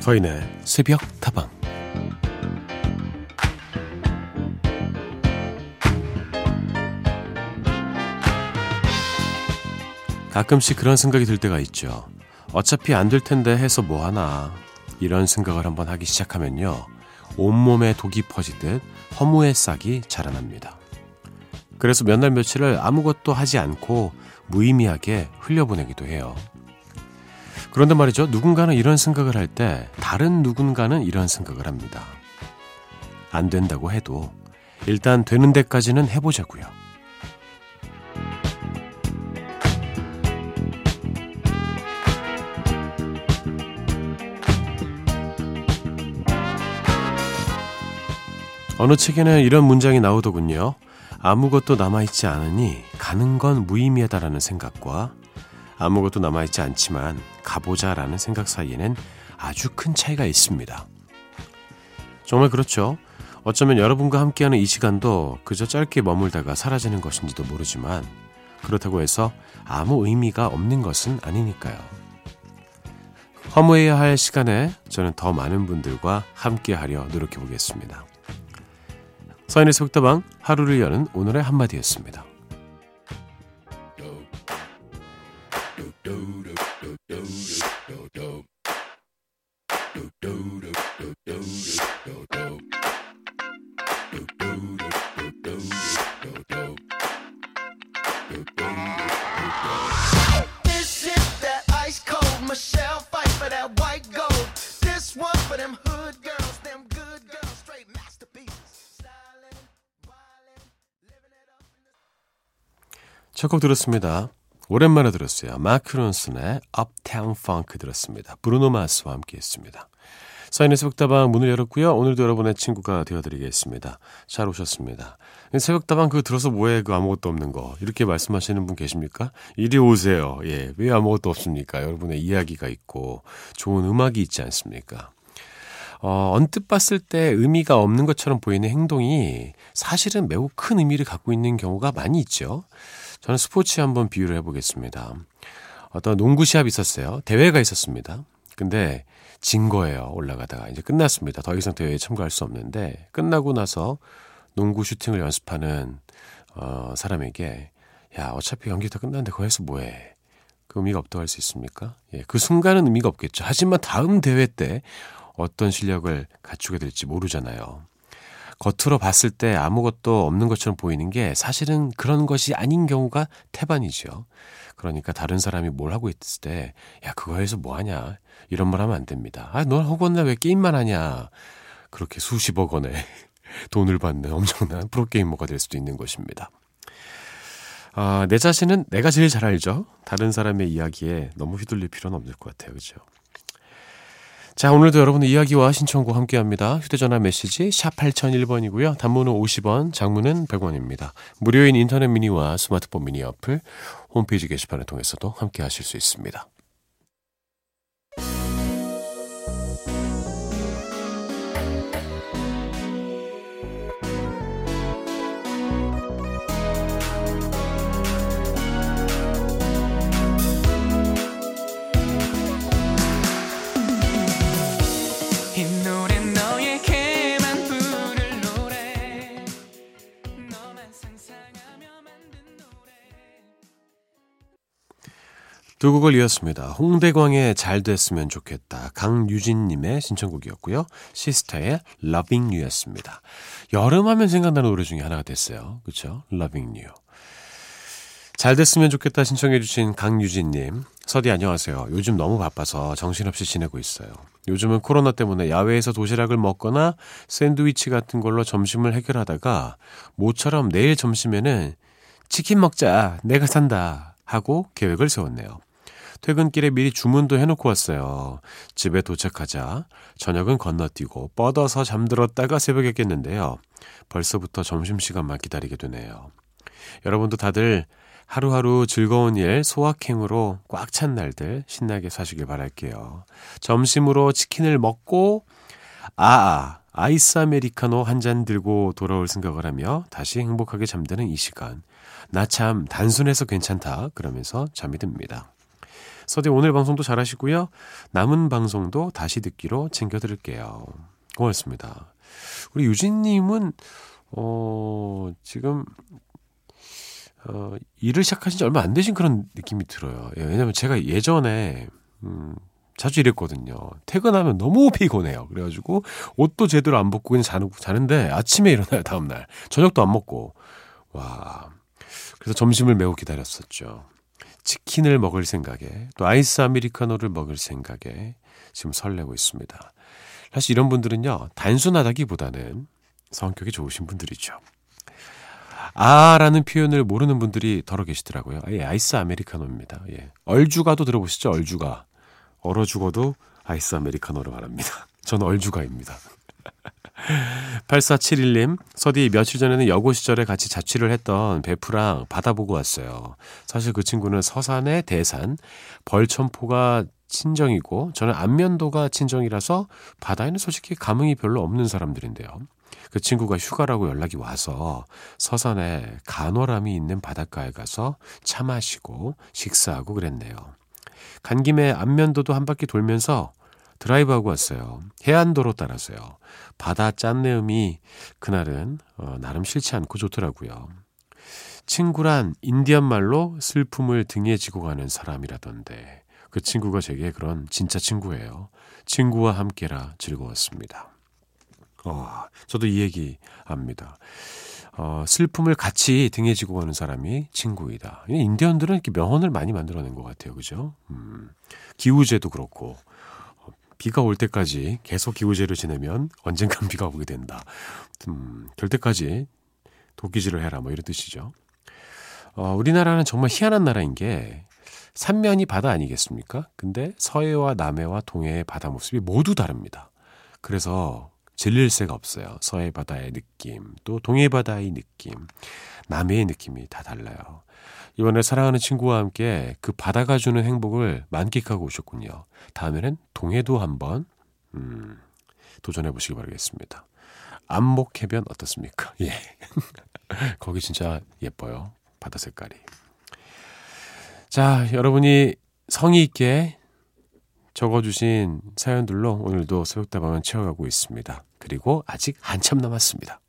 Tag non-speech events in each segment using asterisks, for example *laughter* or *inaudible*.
서인의 새벽 타방 가끔씩 그런 생각이 들 때가 있죠. 어차피 안 될 텐데 해서 뭐 하나. 이런 생각을 한번 하기 시작하면요. 온몸에 독이 퍼지듯 허무의 싹이 자라납니다. 그래서 몇 날 며칠을 아무것도 하지 않고 무의미하게 흘려보내기도 해요. 그런데 말이죠. 누군가는 이런 생각을 할 때 다른 누군가는 이런 생각을 합니다. 안 된다고 해도 일단 되는 데까지는 해보자고요. 어느 책에는 이런 문장이 나오더군요. 아무것도 남아있지 않으니 가는 건 무의미하다라는 생각과 아무것도 남아있지 않지만 가보자라는 생각 사이에는 아주 큰 차이가 있습니다. 정말 그렇죠. 어쩌면 여러분과 함께하는 이 시간도 그저 짧게 머물다가 사라지는 것인지도 모르지만 그렇다고 해서 아무 의미가 없는 것은 아니니까요. 허무해야 할 시간에 저는 더 많은 분들과 함께하려 노력해 보겠습니다. 서인의 속다방 하루를 여는 오늘의 한마디였습니다. 첫곡 들었습니다. 오랜만에 들었어요. 마크 론슨의 Uptown Funk 들었습니다. 브루노 마스와 함께 했습니다. 사인의 새벽다방 문을 열었고요. 오늘도 여러분의 친구가 되어드리겠습니다. 잘 오셨습니다. 새벽다방 그거 들어서 뭐해 그 아무것도 없는 거 이렇게 말씀하시는 분 계십니까? 이리 오세요. 예, 왜 아무것도 없습니까? 여러분의 이야기가 있고 좋은 음악이 있지 않습니까? 어, 언뜻 봤을 때 의미가 없는 것처럼 보이는 행동이 사실은 매우 큰 의미를 갖고 있는 경우가 많이 있죠. 저는 스포츠 한번 비유를 해보겠습니다. 어떤 농구 시합이 있었어요. 대회가 있었습니다. 근데 진 거예요. 올라가다가. 이제 끝났습니다. 더 이상 대회에 참가할 수 없는데 끝나고 나서 농구 슈팅을 연습하는 어, 사람에게 야 어차피 경기 다 끝났는데 거기서 뭐해? 그 의미가 없다고 할 수 있습니까? 예, 그 순간은 의미가 없겠죠. 하지만 다음 대회 때 어떤 실력을 갖추게 될지 모르잖아요. 겉으로 봤을 때 아무것도 없는 것처럼 보이는 게 사실은 그런 것이 아닌 경우가 태반이죠. 그러니까 다른 사람이 뭘 하고 있을 때, 야, 그거 해서 뭐 하냐. 이런 말 하면 안 됩니다. 아, 넌 허건나 왜 게임만 하냐. 그렇게 수십억 원의 *laughs* 돈을 받는 엄청난 프로게이머가 될 수도 있는 것입니다. 아, 내 자신은 내가 제일 잘 알죠? 다른 사람의 이야기에 너무 휘둘릴 필요는 없을 것 같아요. 그죠? 자, 오늘도 여러분의 이야기와 신청곡 함께 합니다. 휴대전화 메시지 샵 8001번이고요. 단문은 50원, 장문은 100원입니다. 무료인 인터넷 미니와 스마트폰 미니 어플, 홈페이지 게시판을 통해서도 함께 하실 수 있습니다. 두 곡을 이었습니다. 홍대광의 잘 됐으면 좋겠다. 강유진님의 신청곡이었고요. 시스터의 Loving You였습니다. 여름 하면 생각나는 노래 중에 하나가 됐어요. 그쵸? Loving You. 잘 됐으면 좋겠다 신청해주신 강유진님. 서디 안녕하세요. 요즘 너무 바빠서 정신없이 지내고 있어요. 요즘은 코로나 때문에 야외에서 도시락을 먹거나 샌드위치 같은 걸로 점심을 해결하다가 모처럼 내일 점심에는 치킨 먹자. 내가 산다. 하고 계획을 세웠네요. 퇴근길에 미리 주문도 해놓고 왔어요. 집에 도착하자 저녁은 건너뛰고 뻗어서 잠들었다가 새벽에 깼는데요. 벌써부터 점심시간만 기다리게 되네요. 여러분도 다들 하루하루 즐거운 일, 소확행으로 꽉 찬 날들 신나게 사시길 바랄게요. 점심으로 치킨을 먹고 아아 아이스 아메리카노 한 잔 들고 돌아올 생각을 하며 다시 행복하게 잠드는 이 시간. 나 참 단순해서 괜찮다 그러면서 잠이 듭니다. 서디 오늘 방송도 잘하시고요. 남은 방송도 다시 듣기로 챙겨드릴게요. 고맙습니다. 우리 유진님은, 어, 지금, 어, 일을 시작하신 지 얼마 안 되신 그런 느낌이 들어요. 예, 왜냐면 제가 예전에, 음, 자주 이랬거든요. 퇴근하면 너무 피곤해요. 그래가지고 옷도 제대로 안 벗고 그냥 자는, 자는데 아침에 일어나요, 다음날. 저녁도 안 먹고. 와. 그래서 점심을 매우 기다렸었죠. 치킨을 먹을 생각에 또 아이스 아메리카노를 먹을 생각에 지금 설레고 있습니다. 사실 이런 분들은요, 단순하다기보다는 성격이 좋으신 분들이죠. 아아라는 표현을 모르는 분들이 더러 계시더라고요. 예, 아이스 아메리카노입니다. 예. 얼죽아도 들어보시죠, 얼죽아. 얼어 죽어도 아이스 아메리카노를 말합니다. 저는 *laughs* 얼죽아입니다. 8471님, 서디 며칠 전에는 여고 시절에 같이 자취를 했던 베프랑 바다 보고 왔어요. 사실 그 친구는 서산의 대산, 벌천포가 친정이고 저는 안면도가 친정이라서 바다에는 솔직히 감흥이 별로 없는 사람들인데요. 그 친구가 휴가라고 연락이 와서 서산에 간호람이 있는 바닷가에 가서 차 마시고 식사하고 그랬네요. 간 김에 안면도도 한 바퀴 돌면서 드라이브하고 왔어요. 해안도로 따라서요. 바다 짠내음이 그날은 어, 나름 싫지 않고 좋더라고요. 친구란 인디언 말로 슬픔을 등에 지고 가는 사람이라던데 그 친구가 제게 그런 진짜 친구예요. 친구와 함께라 즐거웠습니다. 어, 저도 이 얘기 압니다. 어, 슬픔을 같이 등에 지고 가는 사람이 친구이다. 인디언들은 이렇게 명언을 많이 만들어낸 것 같아요. 그죠? 음, 기우제도 그렇고, 어, 비가 올 때까지 계속 기우제를 지내면 언젠간 *laughs* 비가 오게 된다. 음, 될 때까지 도끼질을 해라. 뭐 이런 뜻이죠. 어, 우리나라는 정말 희한한 나라인 게, 삼면이 바다 아니겠습니까? 근데 서해와 남해와 동해의 바다 모습이 모두 다릅니다. 그래서 질릴 새가 없어요. 서해 바다의 느낌, 또 동해 바다의 느낌, 남해의 느낌이 다 달라요. 이번에 사랑하는 친구와 함께 그 바다가 주는 행복을 만끽하고 오셨군요. 다음에는 동해도 한번 음, 도전해 보시기 바라겠습니다. 안목해변 어떻습니까? *laughs* 예. 거기 진짜 예뻐요. 바다 색깔이. 자, 여러분이 성의 있게 적어주신 사연들로 오늘도 새벽다방은 채워가고 있습니다. 그리고 아직 한참 남았습니다.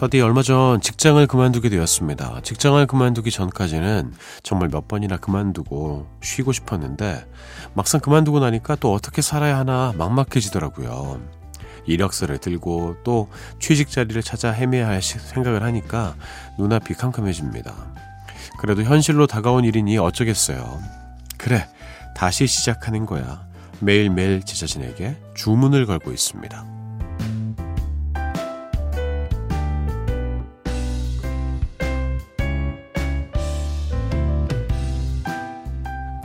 서디 얼마 전 직장을 그만두게 되었습니다. 직장을 그만두기 전까지는 정말 몇 번이나 그만두고 쉬고 싶었는데 막상 그만두고 나니까 또 어떻게 살아야 하나 막막해지더라고요. 이력서를 들고 또 취직 자리를 찾아 헤매야 할 생각을 하니까 눈앞이 캄캄해집니다. 그래도 현실로 다가온 일이니 어쩌겠어요. 그래, 다시 시작하는 거야. 매일매일 제 자신에게 주문을 걸고 있습니다.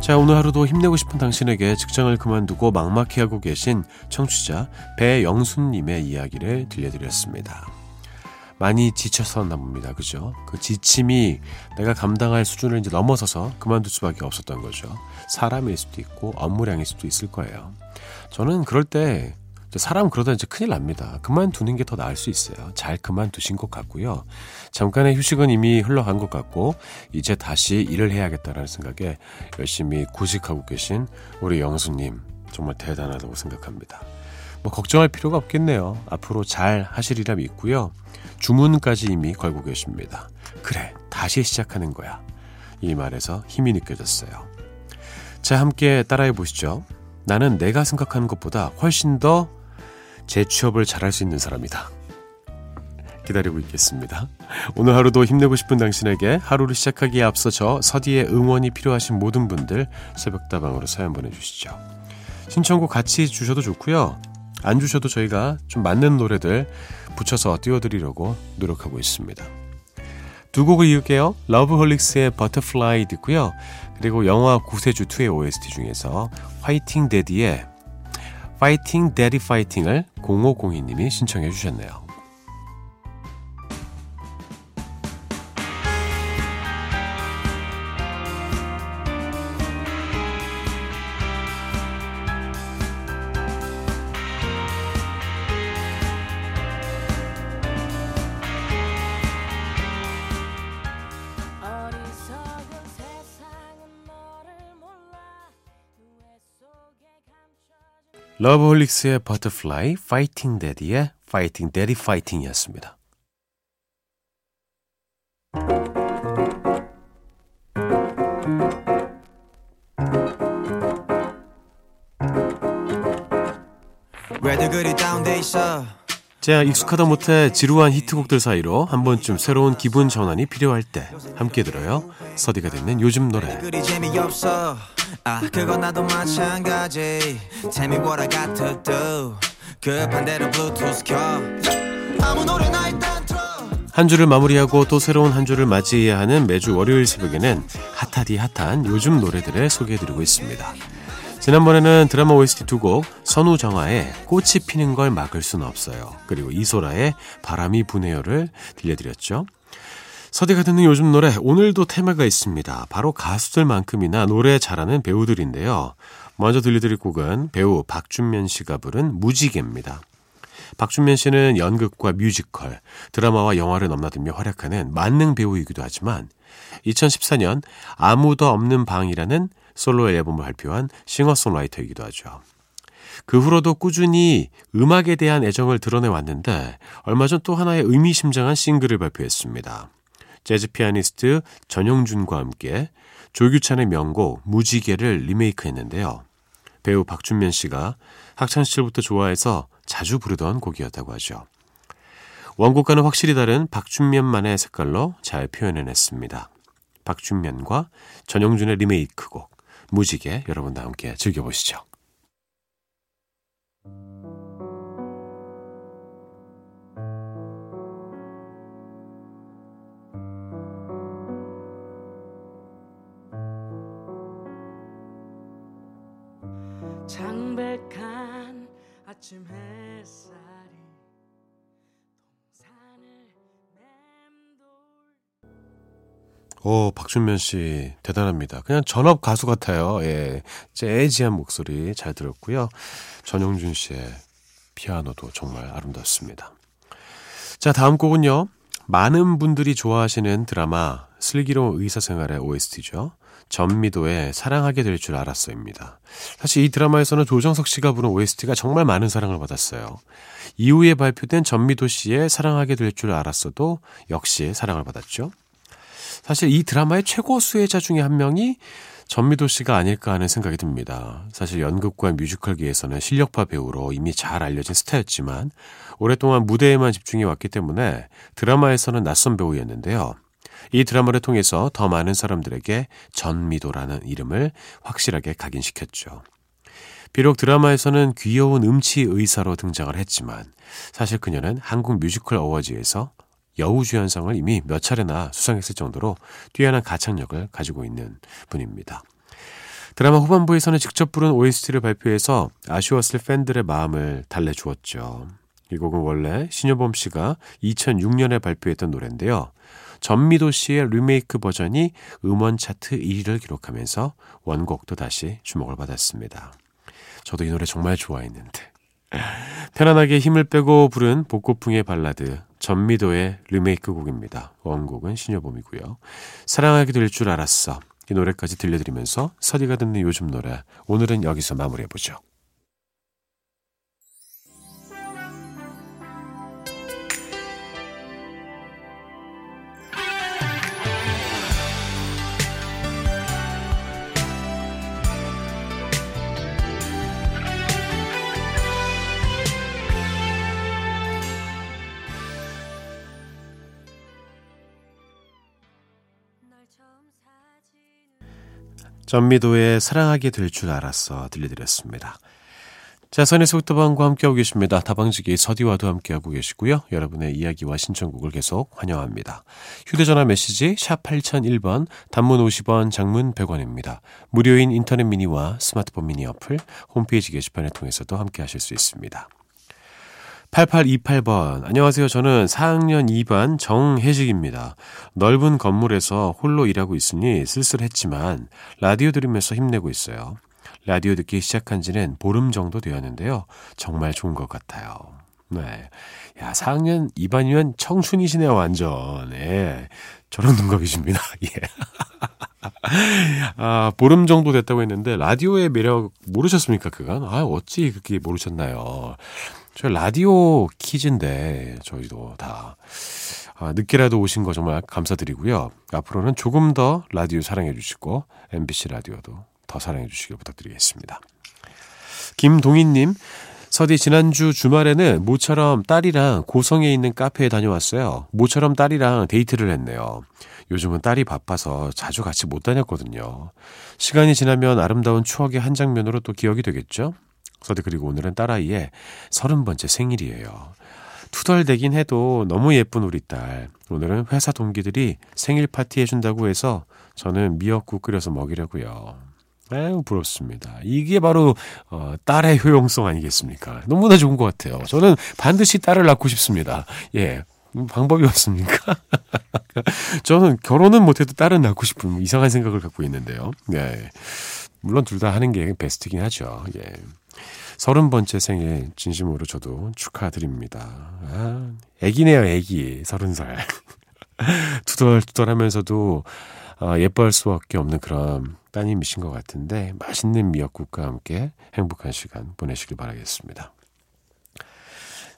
자, 오늘 하루도 힘내고 싶은 당신에게 직장을 그만두고 막막해 하고 계신 청취자 배영순님의 이야기를 들려드렸습니다. 많이 지쳤었나 봅니다. 그죠? 그 지침이 내가 감당할 수준을 이제 넘어서서 그만둘 수밖에 없었던 거죠. 사람일 수도 있고 업무량일 수도 있을 거예요. 저는 그럴 때 사람 그러다 이제 큰일 납니다. 그만두는 게 더 나을 수 있어요. 잘 그만두신 것 같고요. 잠깐의 휴식은 이미 흘러간 것 같고 이제 다시 일을 해야겠다라는 생각에 열심히 구직하고 계신 우리 영수님 정말 대단하다고 생각합니다. 뭐 걱정할 필요가 없겠네요. 앞으로 잘 하시리라 믿고요. 주문까지 이미 걸고 계십니다. 그래, 다시 시작하는 거야. 이 말에서 힘이 느껴졌어요. 자, 함께 따라해 보시죠. 나는 내가 생각하는 것보다 훨씬 더 재취업을 잘할 수 있는 사람이다. 기다리고 있겠습니다. 오늘 하루도 힘내고 싶은 당신에게 하루를 시작하기에 앞서 저 서디의 응원이 필요하신 모든 분들 새벽다방으로 사연 보내주시죠. 신청곡 같이 주셔도 좋고요. 안 주셔도 저희가 좀 맞는 노래들 붙여서 띄워드리려고 노력하고 있습니다. 두 곡을 이을게요. 러브홀릭스의 Butterfly 듣고요. 그리고 영화 구세주2의 OST 중에서 화이팅 Daddy의 파이팅 데디 파이팅을 0502님이 신청해 주셨네요. 러브홀릭스의 Butterfly, 파이팅 Daddy의 파이팅 Daddy 파이팅이었습니다. 왜들 그리 다운돼 있어 자, 익숙하다 못해 지루한 히트곡들 사이로 한 번쯤 새로운 기분 전환이 필요할 때 함께 들어요. 서디가 듣는 요즘 노래. 아. 한 주를 마무리하고 또 새로운 한 주를 맞이해야 하는 매주 월요일 새벽에는 핫하디 핫한 요즘 노래들을 소개해드리고 있습니다. 지난번에는 드라마 OST 두 곡 선우정아의 꽃이 피는 걸 막을 수는 없어요. 그리고 이소라의 바람이 부네요를 들려드렸죠. 서디가 듣는 요즘 노래 오늘도 테마가 있습니다. 바로 가수들만큼이나 노래 잘하는 배우들인데요. 먼저 들려드릴 곡은 배우 박준면 씨가 부른 무지개입니다. 박준면 씨는 연극과 뮤지컬, 드라마와 영화를 넘나들며 활약하는 만능 배우이기도 하지만 2014년 아무도 없는 방이라는 솔로 앨범을 발표한 싱어송라이터이기도 하죠. 그 후로도 꾸준히 음악에 대한 애정을 드러내 왔는데 얼마 전 또 하나의 의미심장한 싱글을 발표했습니다. 재즈 피아니스트 전용준과 함께 조규찬의 명곡 무지개를 리메이크했는데요. 배우 박준면 씨가 학창 시절부터 좋아해서 자주 부르던 곡이었다고 하죠. 원곡과는 확실히 다른 박준면만의 색깔로 잘 표현해냈습니다. 박준면과 전용준의 리메이크곡 무지개 여러분과 함께 즐겨보시죠. 창백한 아침 햇 오, 박준면 씨, 대단합니다. 그냥 전업 가수 같아요. 예. 재지한 목소리 잘 들었고요. 전용준 씨의 피아노도 정말 아름답습니다. 자, 다음 곡은요. 많은 분들이 좋아하시는 드라마 슬기로운 의사생활의 OST죠. 전미도의 사랑하게 될 줄 알았어입니다. 사실 이 드라마에서는 조정석 씨가 부른 OST가 정말 많은 사랑을 받았어요. 이후에 발표된 전미도 씨의 사랑하게 될 줄 알았어도 역시 사랑을 받았죠. 사실 이 드라마의 최고 수혜자 중에 한 명이 전미도 씨가 아닐까 하는 생각이 듭니다. 사실 연극과 뮤지컬계에서는 실력파 배우로 이미 잘 알려진 스타였지만 오랫동안 무대에만 집중해 왔기 때문에 드라마에서는 낯선 배우였는데요. 이 드라마를 통해서 더 많은 사람들에게 전미도라는 이름을 확실하게 각인시켰죠. 비록 드라마에서는 귀여운 음치 의사로 등장을 했지만 사실 그녀는 한국 뮤지컬 어워즈에서 여우주연상을 이미 몇 차례나 수상했을 정도로 뛰어난 가창력을 가지고 있는 분입니다. 드라마 후반부에서는 직접 부른 OST를 발표해서 아쉬웠을 팬들의 마음을 달래주었죠. 이 곡은 원래 신여범 씨가 2006년에 발표했던 노래인데요. 전미도 씨의 리메이크 버전이 음원 차트 1위를 기록하면서 원곡도 다시 주목을 받았습니다. 저도 이 노래 정말 좋아했는데. *laughs* 편안하게 힘을 빼고 부른 복고풍의 발라드 전미도의 리메이크 곡입니다. 원곡은 신여범이고요. 사랑하게 될 줄 알았어. 이 노래까지 들려드리면서 서디가 듣는 요즘 노래 오늘은 여기서 마무리해보죠. 전미도의 사랑하게 될 줄 알았어 들려드렸습니다. 자, 선의 속도방과 함께하고 계십니다. 다방지기 서디와도 함께하고 계시고요. 여러분의 이야기와 신청곡을 계속 환영합니다. 휴대전화 메시지 샵 8001번, 단문 50원, 장문 100원입니다. 무료인 인터넷 미니와 스마트폰 미니 어플, 홈페이지 게시판을 통해서도 함께하실 수 있습니다. 8828번. 안녕하세요. 저는 4학년 2반 정혜식입니다. 넓은 건물에서 홀로 일하고 있으니 쓸쓸했지만 라디오 들으면서 힘내고 있어요. 라디오 듣기 시작한 지는 보름 정도 되었는데요. 정말 좋은 것 같아요. 네. 야, 4학년 2반이면 청춘이시네요, 완전. 예. 저런 동갑이십니다. *laughs* 예. 아, 보름 정도 됐다고 했는데, 라디오의 매력 모르셨습니까, 그간? 아, 어찌 그렇게 모르셨나요? 저 라디오 퀴즈인데, 저희도 다. 아, 늦게라도 오신 거 정말 감사드리고요. 앞으로는 조금 더 라디오 사랑해 주시고, MBC 라디오도 더 사랑해 주시길 부탁드리겠습니다. 김동희님, 서디 지난주 주말에는 모처럼 딸이랑 고성에 있는 카페에 다녀왔어요. 모처럼 딸이랑 데이트를 했네요. 요즘은 딸이 바빠서 자주 같이 못 다녔거든요. 시간이 지나면 아름다운 추억의 한 장면으로 또 기억이 되겠죠? 서디 그리고 오늘은 딸아이의 서른 번째 생일이에요. 투덜대긴 해도 너무 예쁜 우리 딸. 오늘은 회사 동기들이 생일 파티 해준다고 해서 저는 미역국 끓여서 먹이려고요. 아유, 부럽습니다. 이게 바로, 어, 딸의 효용성 아니겠습니까? 너무나 좋은 것 같아요. 저는 반드시 딸을 낳고 싶습니다. 예. 방법이 없습니까? *laughs* 저는 결혼은 못해도 딸은 낳고 싶은 이상한 생각을 갖고 있는데요. 예. 물론 둘 다 하는 게 베스트긴 하죠. 예. 서른 번째 생일 진심으로 저도 축하드립니다. 아, 애기네요, 애기. 서른 살. 투덜투덜 *laughs* 하면서도 아, 예뻐할 수밖에 없는 그런 따님이신 것 같은데 맛있는 미역국과 함께 행복한 시간 보내시길 바라겠습니다.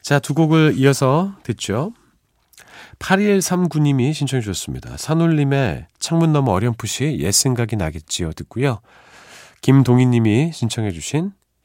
자, 두 곡을 이어서 듣죠. 8139님이 신청해 주셨습니다. 산울림의 창문 너머 어렴풋이 옛 생각이 나겠지요 듣고요. 김동희님이 신청해 주신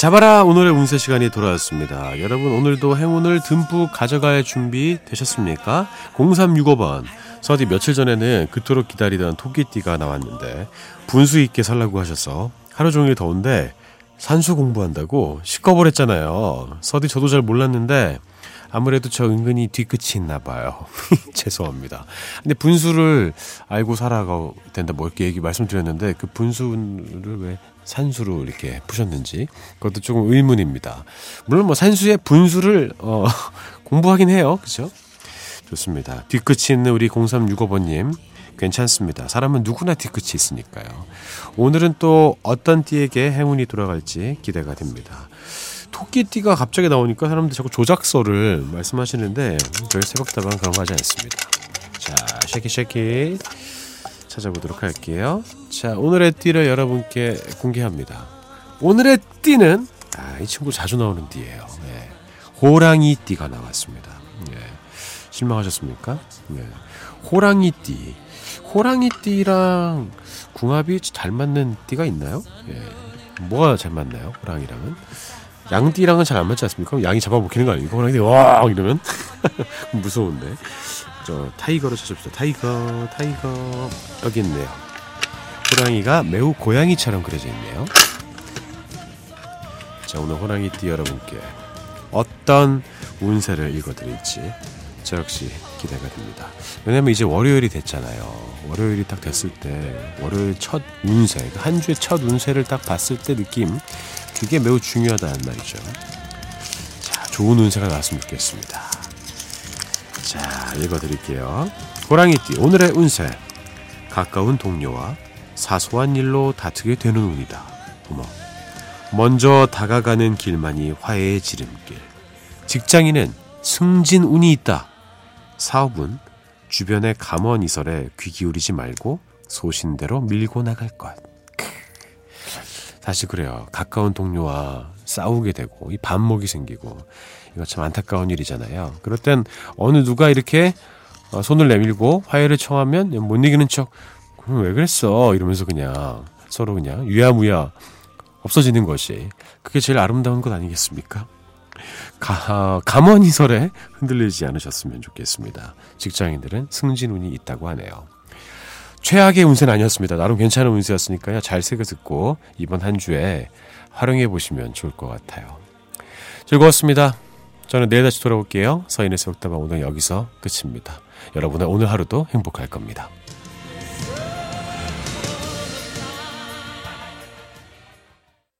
자바라 오늘의 운세 시간이 돌아왔습니다. 여러분 오늘도 행운을 듬뿍 가져갈 준비 되셨습니까? 0365번 서디 며칠 전에는 그토록 기다리던 토끼띠가 나왔는데 분수 있게 살라고 하셔서 하루 종일 더운데 산수 공부한다고 시꺼버렸잖아요. 서디 저도 잘 몰랐는데 아무래도 저 은근히 뒤끝이 있나 봐요. *laughs* 죄송합니다. 근데 분수를 알고 살아가 된다 뭐 이렇게 얘기 말씀드렸는데 그 분수를 왜 산수로 이렇게 푸셨는지 그것도 조금 의문입니다. 물론 뭐 산수의 분수를 어, *laughs* 공부하긴 해요. 그죠? 좋습니다. 뒤끝이 있는 우리 0365번님 괜찮습니다. 사람은 누구나 뒤끝이 있으니까요. 오늘은 또 어떤 띠에게 행운이 돌아갈지 기대가 됩니다. 토끼띠가 갑자기 나오니까 사람들 자꾸 조작서를 말씀하시는데 저희 새벽다방 그런 거 하지 않습니다. 자, 쉐키 쉐키 찾아보도록 할게요. 자, 오늘의 띠를 여러분께 공개합니다. 오늘의 띠는 아, 이 친구 자주 나오는 띠예요. 네. 호랑이 띠가 나왔습니다. 네. 실망하셨습니까? 네. 호랑이 띠. 호랑이 띠랑 궁합이 잘 맞는 띠가 있나요? 예. 뭐가 잘 맞나요? 호랑이랑은? 양띠랑은 잘 안 맞지 않습니까? 양이 잡아먹히는 거 아닙니까? 호랑이 와 이러면 *laughs* 무서운데. 저 tiger로 찾읍시다. tiger, tiger 여기 있네요. 호랑이가 매우 고양이처럼 그려져 있네요. 자 오늘 호랑이띠 여러분께 어떤 운세를 읽어드릴지 저 역시 기대가 됩니다. 왜냐면 이제 월요일이 됐잖아요. 월요일이 딱 됐을 때 월요일 첫 운세, 그한 주의 첫 운세를 딱 봤을 때 느낌 그게 매우 중요하다는 말이죠. 자, 좋은 운세가 나왔으면 좋겠습니다. 자, 읽어드릴게요. 호랑이띠, 오늘의 운세. 가까운 동료와 사소한 일로 다투게 되는 운이다. 어머. 먼저 다가가는 길만이 화해의 지름길. 직장인은 승진 운이 있다. 사업은 주변의 감언이설에 귀 기울이지 말고 소신대로 밀고 나갈 것. 사실 그래요. 가까운 동료와 싸우게 되고 이 반목이 생기고 이거 참 안타까운 일이잖아요. 그럴 땐 어느 누가 이렇게 어, 손을 내밀고 화해를 청하면 못 이기는 척 그럼 왜 그랬어 이러면서 그냥 서로 그냥 유야무야 없어지는 것이 그게 제일 아름다운 것 아니겠습니까? 가, 감언이설에 흔들리지 않으셨으면 좋겠습니다. 직장인들은 승진운이 있다고 하네요. 최악의 운세는 아니었습니다. 나름 괜찮은 운세였으니까요. 잘 새겨 듣고 이번 한 주에 활용해 보시면 좋을 것 같아요. 즐거웠습니다. 저는 내일 다시 돌아올게요. 서인의 새벽다방 오늘 여기서 끝입니다. 여러분의 오늘 하루도 행복할 겁니다.